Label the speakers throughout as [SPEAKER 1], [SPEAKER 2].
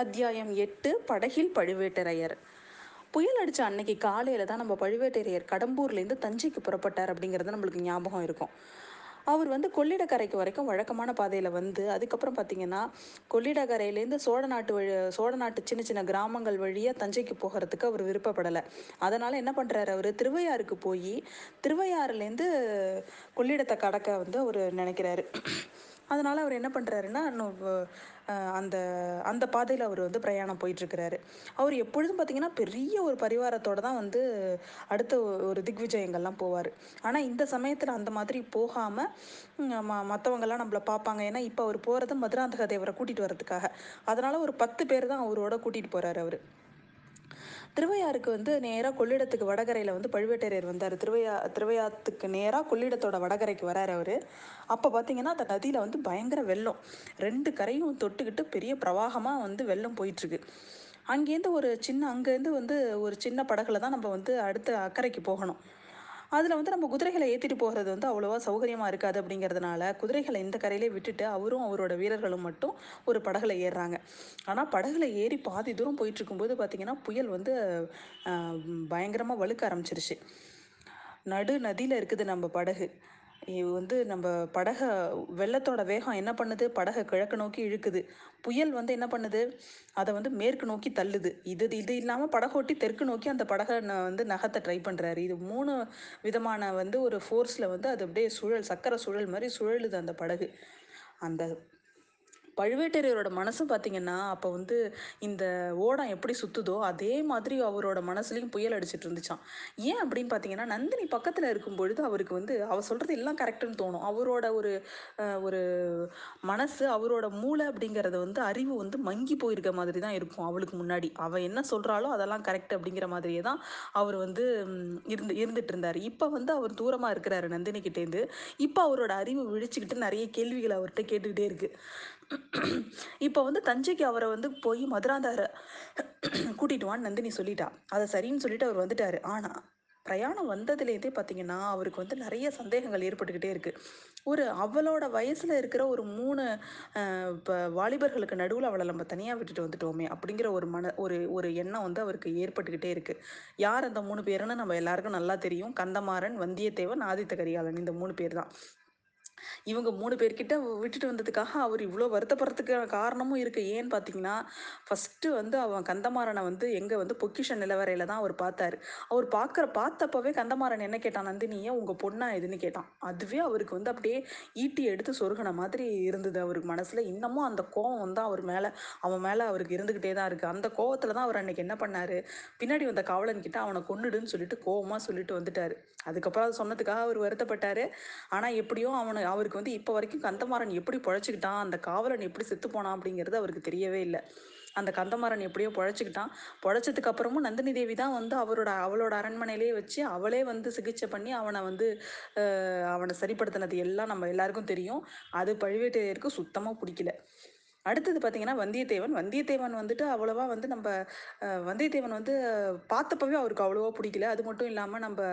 [SPEAKER 1] அத்தியாயம் எட்டு படகில் பழுவேட்டரையர். புயல் அடித்த அன்னைக்கு காலையில் தான் நம்ம பழுவேட்டரையர் கடம்பூர்லேருந்து தஞ்சைக்கு புறப்பட்டார் அப்படிங்கிறது நம்மளுக்கு ஞாபகம் இருக்கும். அவர் வந்து கொள்ளிடக்கரைக்கு வரைக்கும் வழக்கமான பாதையில் வந்து அதுக்கப்புறம் பார்த்தீங்கன்னா கொள்ளிடக்கரையிலேருந்து சோழ நாட்டு வழி சோழ நாட்டு சின்ன சின்ன கிராமங்கள் வழியாக தஞ்சைக்கு போகிறதுக்கு அவர் விருப்பப்படலை. அதனால் என்ன பண்ணுறாரு அவர்? திருவையாறுக்கு போய் திருவையாறுலேருந்து கொள்ளிடத்தை கடக்க வந்து அவர் நினைக்கிறாரு. அதனால் அவர் என்ன பண்ணுறாருன்னா அந்த அந்த பாதையில் அவர் வந்து பிரயாணம் போயிட்டுருக்கிறாரு. அவர் எப்பொழுதும் பார்த்திங்கன்னா பெரிய ஒரு பரிவாரத்தோடு தான் வந்து அடுத்த ஒரு திக்விஜயங்கள்லாம் போவார். ஆனால் இந்த சமயத்தில் அந்த மாதிரி போகாமல் ம மற்றவங்கெல்லாம் நம்மளை பார்ப்பாங்க ஏன்னா இப்போ அவர் போகிறது மதுராந்தக தேவரை கூட்டிகிட்டு வரதுக்காக அதனால் ஒரு பத்து பேர் தான் அவரோட கூட்டிகிட்டு போகிறாரு அவர். திருவையாருக்கு வந்து நேராக கொள்ளிடத்துக்கு வடகரையில் வந்து பழுவேட்டரையர் வந்தார். திருவையா திருவையாத்துக்கு நேராக கொள்ளிடத்தோட வடகரைக்கு வரார் அவர். அப்போ பார்த்தீங்கன்னா அந்த நதியில் வந்து பயங்கர வெள்ளம். ரெண்டு கரையும் தொட்டுக்கிட்டு பெரிய பிரவாகமாக வந்து வெள்ளம் போயிட்டுருக்கு. அங்கேருந்து ஒரு சின்ன அங்கேருந்து வந்து ஒரு சின்ன படகுல தான் நம்ம வந்து அடுத்த அக்கறைக்கு போகணும். அதில் வந்து நம்ம குதிரைகளை ஏற்றிட்டு போகிறது வந்து அவ்வளோவா சௌகரியமாக இருக்காது அப்படிங்கிறதுனால குதிரைகளை இந்த கரையிலே விட்டுட்டு அவரும் அவரோட வீரர்களும் மட்டும் ஒரு படகுல ஏறுறாங்க. ஆனால் படகுல ஏறி பாதி தூரம் போயிட்டு இருக்கும்போது பார்த்திங்கன்னா புயல் வந்து பயங்கரமாக வலுக்க ஆரம்பிச்சிருச்சு. நடு நதியில் இருக்குது நம்ம படகு. வந்து நம்ம படகை வெள்ளத்தோட வேகம் என்ன பண்ணுது? படகை கிழக்கு நோக்கி இழுக்குது. புயல் வந்து என்ன பண்ணுது? அதை வந்து மேற்கு நோக்கி தள்ளுது. இது இது இல்லாமல் படகோட்டி தெற்கு நோக்கி அந்த படகை வந்து நகத்தை ட்ரை பண்ணுறாரு இது மூணு விதமான வந்து ஒரு ஃபோர்ஸில் வந்து அது அப்படியே சுழல் சக்கர சுழல் மாதிரி சுழலுது அந்த படகு. அந்த பழுவேட்டரையரோட மனசும் பார்த்தீங்கன்னா அப்போ வந்து இந்த ஓடம் எப்படி சுற்றுதோ அதே மாதிரி அவரோட மனசுலையும் புயல் அடிச்சிட்டு இருந்துச்சான் ஏன் அப்படின்னு பார்த்தீங்கன்னா நந்தினி பக்கத்தில் இருக்கும் பொழுது அவருக்கு வந்து அவர் சொல்கிறது எல்லாம் கரெக்டுன்னு தோணும். அவரோட ஒரு ஒரு மனசு அவரோட மூளை அப்படிங்கிறத வந்து அறிவு வந்து மங்கி போயிருக்க மாதிரி தான் இருக்கும் அவளுக்கு முன்னாடி. அவள் என்ன சொல்கிறாளோ அதெல்லாம் கரெக்ட் அப்படிங்கிற மாதிரியே தான் அவர் வந்து இருந்து இருந்துட்டு இருந்தார். இப்போ வந்து அவர் தூரமாக இருக்கிறாரு நந்தினி கிட்டேருந்து இப்போ அவரோட அறிவு விழிச்சுக்கிட்டு நிறைய கேள்விகள் அவர்கிட்ட கேட்டுக்கிட்டே இருக்குது இப்போ வந்து தஞ்சைக்கு அவரை வந்து போய் மதுராந்தார கூட்டிட்டு வான்னு நந்தினி சொல்லிட்டா. அதை சரின்னு சொல்லிட்டு அவர் வந்துட்டாரு. ஆனால் பிரயாணம் வந்ததுலேருந்தே பார்த்தீங்கன்னா அவருக்கு வந்து நிறைய சந்தேகங்கள் ஏற்பட்டுக்கிட்டே இருக்குது ஒரு அவளோட வயசில் இருக்கிற ஒரு மூணு இப்போ வாலிபர்களுக்கு நடுவில் அவளை நம்ம தனியாக விட்டுட்டு வந்துட்டோமே அப்படிங்கிற ஒரு மன ஒரு ஒரு எண்ணம் வந்து அவருக்கு ஏற்பட்டுக்கிட்டே இருக்குது யார் அந்த மூணு பேருன்னு நம்ம எல்லாருக்கும் நல்லா தெரியும். கந்தமாறன் வந்தியத்தேவன் ஆதித்த கரிகாலன் இந்த மூணு பேர் தான். இவங்க மூணு பேர்கிட்ட விட்டுட்டு வந்ததுக்காக அவர் இவ்வளோ வருத்தப்படுறதுக்கு காரணமும் இருக்குது ஏன்னு பார்த்தீங்கன்னா ஃபஸ்ட்டு வந்து அவன் கந்தமாறனை வந்து எங்கே வந்து பொக்கிஷ நிலவரையில் தான் அவர் பார்த்தாரு அவர் பார்க்குற பார்த்தப்பவே கந்தமாறன் என்ன கேட்டான்? நந்தினியே உங்கள் பொண்ணா எதுன்னு கேட்டான். அதுவே அவருக்கு வந்து அப்படியே ஈட்டி எடுத்து சொருகின மாதிரி இருந்தது அவருக்கு மனசில். இன்னமும் அந்த கோவம் வந்து அவர் மேலே அவன் மேலே அவருக்கு இருந்துக்கிட்டே தான் இருக்குது அந்த கோவத்தில் தான் அவர் அன்னைக்கு என்ன பண்ணார்? பின்னாடி வந்த காவலன் கிட்ட அவனை கொன்னுடுன்னு சொல்லிட்டு கோவமாக சொல்லிட்டு வந்துட்டார். அதுக்கப்புறம் அதை சொன்னதுக்காக அவர் வருத்தப்பட்டார். ஆனால் எப்படியோ அவனை அவருக்கு வந்து இப்போ வரைக்கும் கந்தமாறன் எப்படி பொழைச்சிக்கிட்டான்? அந்த காவலன் எப்படி செத்து போனான் அப்படிங்கிறது அவருக்கு தெரியவே இல்லை. அந்த கந்தமாறன் எப்படியோ பொழைச்சிக்கிட்டான். பொழைச்சதுக்கு அப்புறமும் நந்தினி தேவி தான் வந்து அவரோட அவளோட அரண்மனையிலேயே வச்சு அவளே வந்து சிகிச்சை பண்ணி அவனை வந்து அவனை சரிப்படுத்தினது எல்லாம் நம்ம எல்லாருக்கும் தெரியும். அது பழுவேட்டையருக்கு சுத்தமாக பிடிக்கல. அடுத்தது பார்த்தீங்கன்னா வந்தியத்தேவன். வந்தியத்தேவன் வந்துட்டு அவ்வளோவா வந்து நம்ம வந்தியத்தேவன் வந்து பார்த்தப்பவே அவருக்கு அவ்வளோவா பிடிக்கல. அது மட்டும் இல்லாமல் நம்ம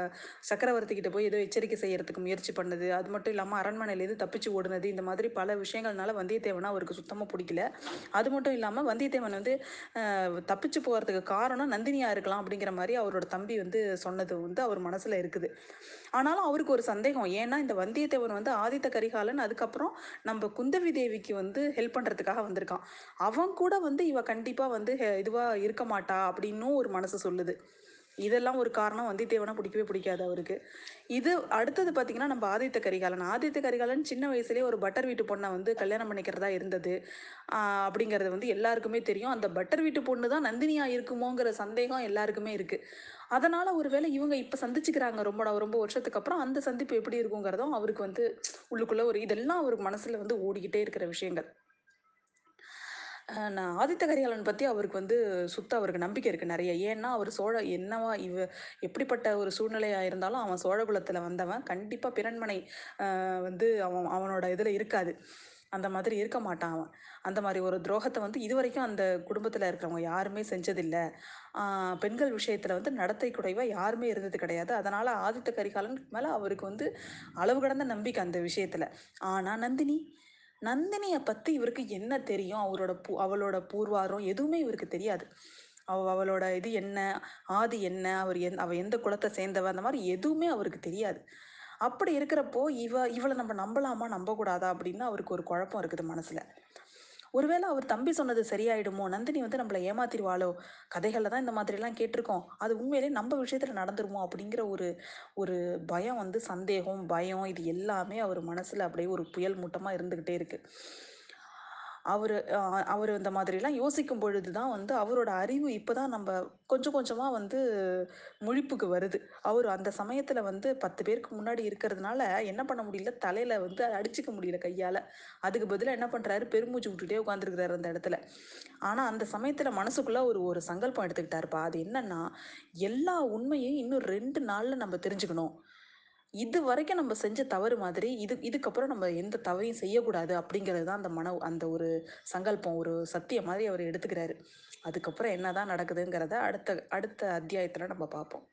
[SPEAKER 1] சக்கரவர்த்தி கிட்ட போய் ஏதோ எச்சரிக்கை செய்யறதுக்கு முயற்சி பண்ணது. அது மட்டும் இல்லாமல் அரண்மனையிலேருந்து தப்பிச்சு ஓடுனது. இந்த மாதிரி பல விஷயங்கள்னால வந்தியத்தேவனை அவருக்கு சுத்தமாக பிடிக்கல. அது மட்டும் இல்லாமல் வந்தியத்தேவன் வந்து தப்பிச்சு போகிறதுக்கு காரணம் நந்தினியாக இருக்கலாம் அப்படிங்கிற மாதிரி அவரோட தம்பி வந்து சொன்னது வந்து அவர் மனசில் இருக்குது. ஆனாலும் அவருக்கு ஒரு சந்தேகம். ஏன்னா இந்த வந்தியத்தேவன் வந்து ஆதித்த கரிகாலன். அதுக்கப்புறம் நம்ம குந்தவி தேவிக்கு வந்து ஹெல்ப் பண்ணுறதுக்காக வந்திருக்கான். அவன் கூட வந்து இவ கண்டிப்பாக வந்து இதுவாக இருக்க மாட்டா அப்படின்னும் ஒரு மனசு சொல்லுது. இதெல்லாம் ஒரு காரணம் வந்தியத்தேவனை பிடிக்கவே பிடிக்காது அவருக்கு. இது அடுத்தது பார்த்தீங்கன்னா நம்ம ஆதித்த கரிகாலன். ஆதித்த கரிகாலன் சின்ன வயசுலேயே ஒரு பட்டர் வீட்டு பொண்ணை வந்து கல்யாணம் பண்ணிக்கிறதா இருந்தது. அப்படிங்கிறது வந்து எல்லாருக்குமே தெரியும். அந்த பட்டர் வீட்டு பொண்ணு தான் நந்தினியா இருக்குமோங்கிற சந்தேகம் எல்லாருக்குமே இருக்குது அதனால் ஒருவேளை இவங்க இப்போ சந்திச்சுக்கிறாங்க ரொம்ப ரொம்ப வருஷத்துக்கு அப்புறம் அந்த சந்திப்பு எப்படி இருக்குங்கிறதும் அவருக்கு வந்து உள்ளுக்குள்ளே ஒரு இதெல்லாம் அவருக்கு மனசில் வந்து ஓடிக்கிட்டே இருக்கிற விஷயங்கள். நான் ஆதித்த கரிகாலன் பற்றி அவருக்கு வந்து சுத்த அவருக்கு நம்பிக்கை இருக்குது நிறைய. ஏன்னா அவர் சோழ என்னவா இவ எப்படிப்பட்ட ஒரு சூழ்நிலையாக இருந்தாலும் அவன் சோழகுலத்தில் வந்தவன். கண்டிப்பாக பிறன்மனை வந்து அவன் அவனோட இதில் இருக்காது. அந்த மாதிரி இருக்க மாட்டான் அவன். அந்த மாதிரி ஒரு துரோகத்தை வந்து இது வரைக்கும் அந்த குடும்பத்தில் இருக்கிறவங்க யாருமே செஞ்சதில்லை. பெண்கள் விஷயத்தில் வந்து நடத்தை குறைவாக யாருமே இருந்தது கிடையாது. அதனால் ஆதித்த கரிகாலன் மேலே அவருக்கு வந்து அளவு கடந்த நம்பிக்கை அந்த விஷயத்தில். ஆனால் நந்தினி நந்தினியை பற்றி இவருக்கு என்ன தெரியும்? அவரோட பூ அவளோட பூர்வாரம் எதுவுமே இவருக்கு தெரியாது. அவ அவளோட இது என்ன? ஆதி என்ன? அவர் எந் அவள் எந்த குலத்தை சேர்ந்தவ? அந்த மாதிரி எதுவுமே அவருக்கு தெரியாது. அப்படி இருக்கிறப்போ இவ இவளை நம்ம நம்பலாமா? நம்பக்கூடாதா? அப்படின்னு அவருக்கு ஒரு குழப்பம் இருக்குது மனசில். ஒருவேளை அவர் தம்பி சொன்னது சரியாயிடுமோ? நந்தினி வந்து நம்மளை ஏமாத்திடுவாளோ? கதைகளில் தான் இந்த மாதிரிலாம் கேட்டிருக்கோம். அது உண்மையிலேயே நம்ம விஷயத்தில் நடந்துருமோ? அப்படிங்கிற ஒரு ஒரு பயம் வந்து சந்தேகம் பயம் இது எல்லாமே அவர் மனசில் அப்படியே ஒரு புயல் மூட்டமாக இருந்துக்கிட்டே இருக்குது அவர் அவர் இந்த மாதிரிலாம் யோசிக்கும் பொழுது தான் வந்து அவரோட அறிவு இப்போ தான் நம்ம கொஞ்சம் கொஞ்சமாக வந்து முழிப்புக்கு வருது. அவர் அந்த சமயத்தில் வந்து பத்து பேருக்கு முன்னாடி இருக்கிறதுனால என்ன பண்ண முடியல? தலையில் வந்து அடிச்சுக்க முடியல கையால். அதுக்கு பதிலாக என்ன பண்ணுறாரு பெருமூச்சு விட்டுட்டே உட்காந்துருக்கிறாரு அந்த இடத்துல. ஆனால் அந்த சமயத்தில் மனசுக்குள்ளே ஒரு ஒரு சங்கல்பம் எடுத்துக்கிட்டாருப்பா. அது என்னன்னா எல்லா உண்மையும் இன்னும் ரெண்டு நாளில் நம்ம தெரிஞ்சுக்கணும். இது வரைக்கும் நம்ம செஞ்ச தவறு மாதிரி இது இதுக்கப்புறம் நம்ம எந்த தவறையும் செய்யக்கூடாது அப்படிங்கிறது தான் அந்த மன அந்த ஒரு சங்கல்பம் ஒரு சத்தியம் மாதிரி அவர் எடுத்துக்கிறாரு. அதுக்கப்புறம் என்ன தான் நடக்குதுங்கிறத அடுத்த அடுத்த அத்தியாயத்தில் நம்ம பார்ப்போம்.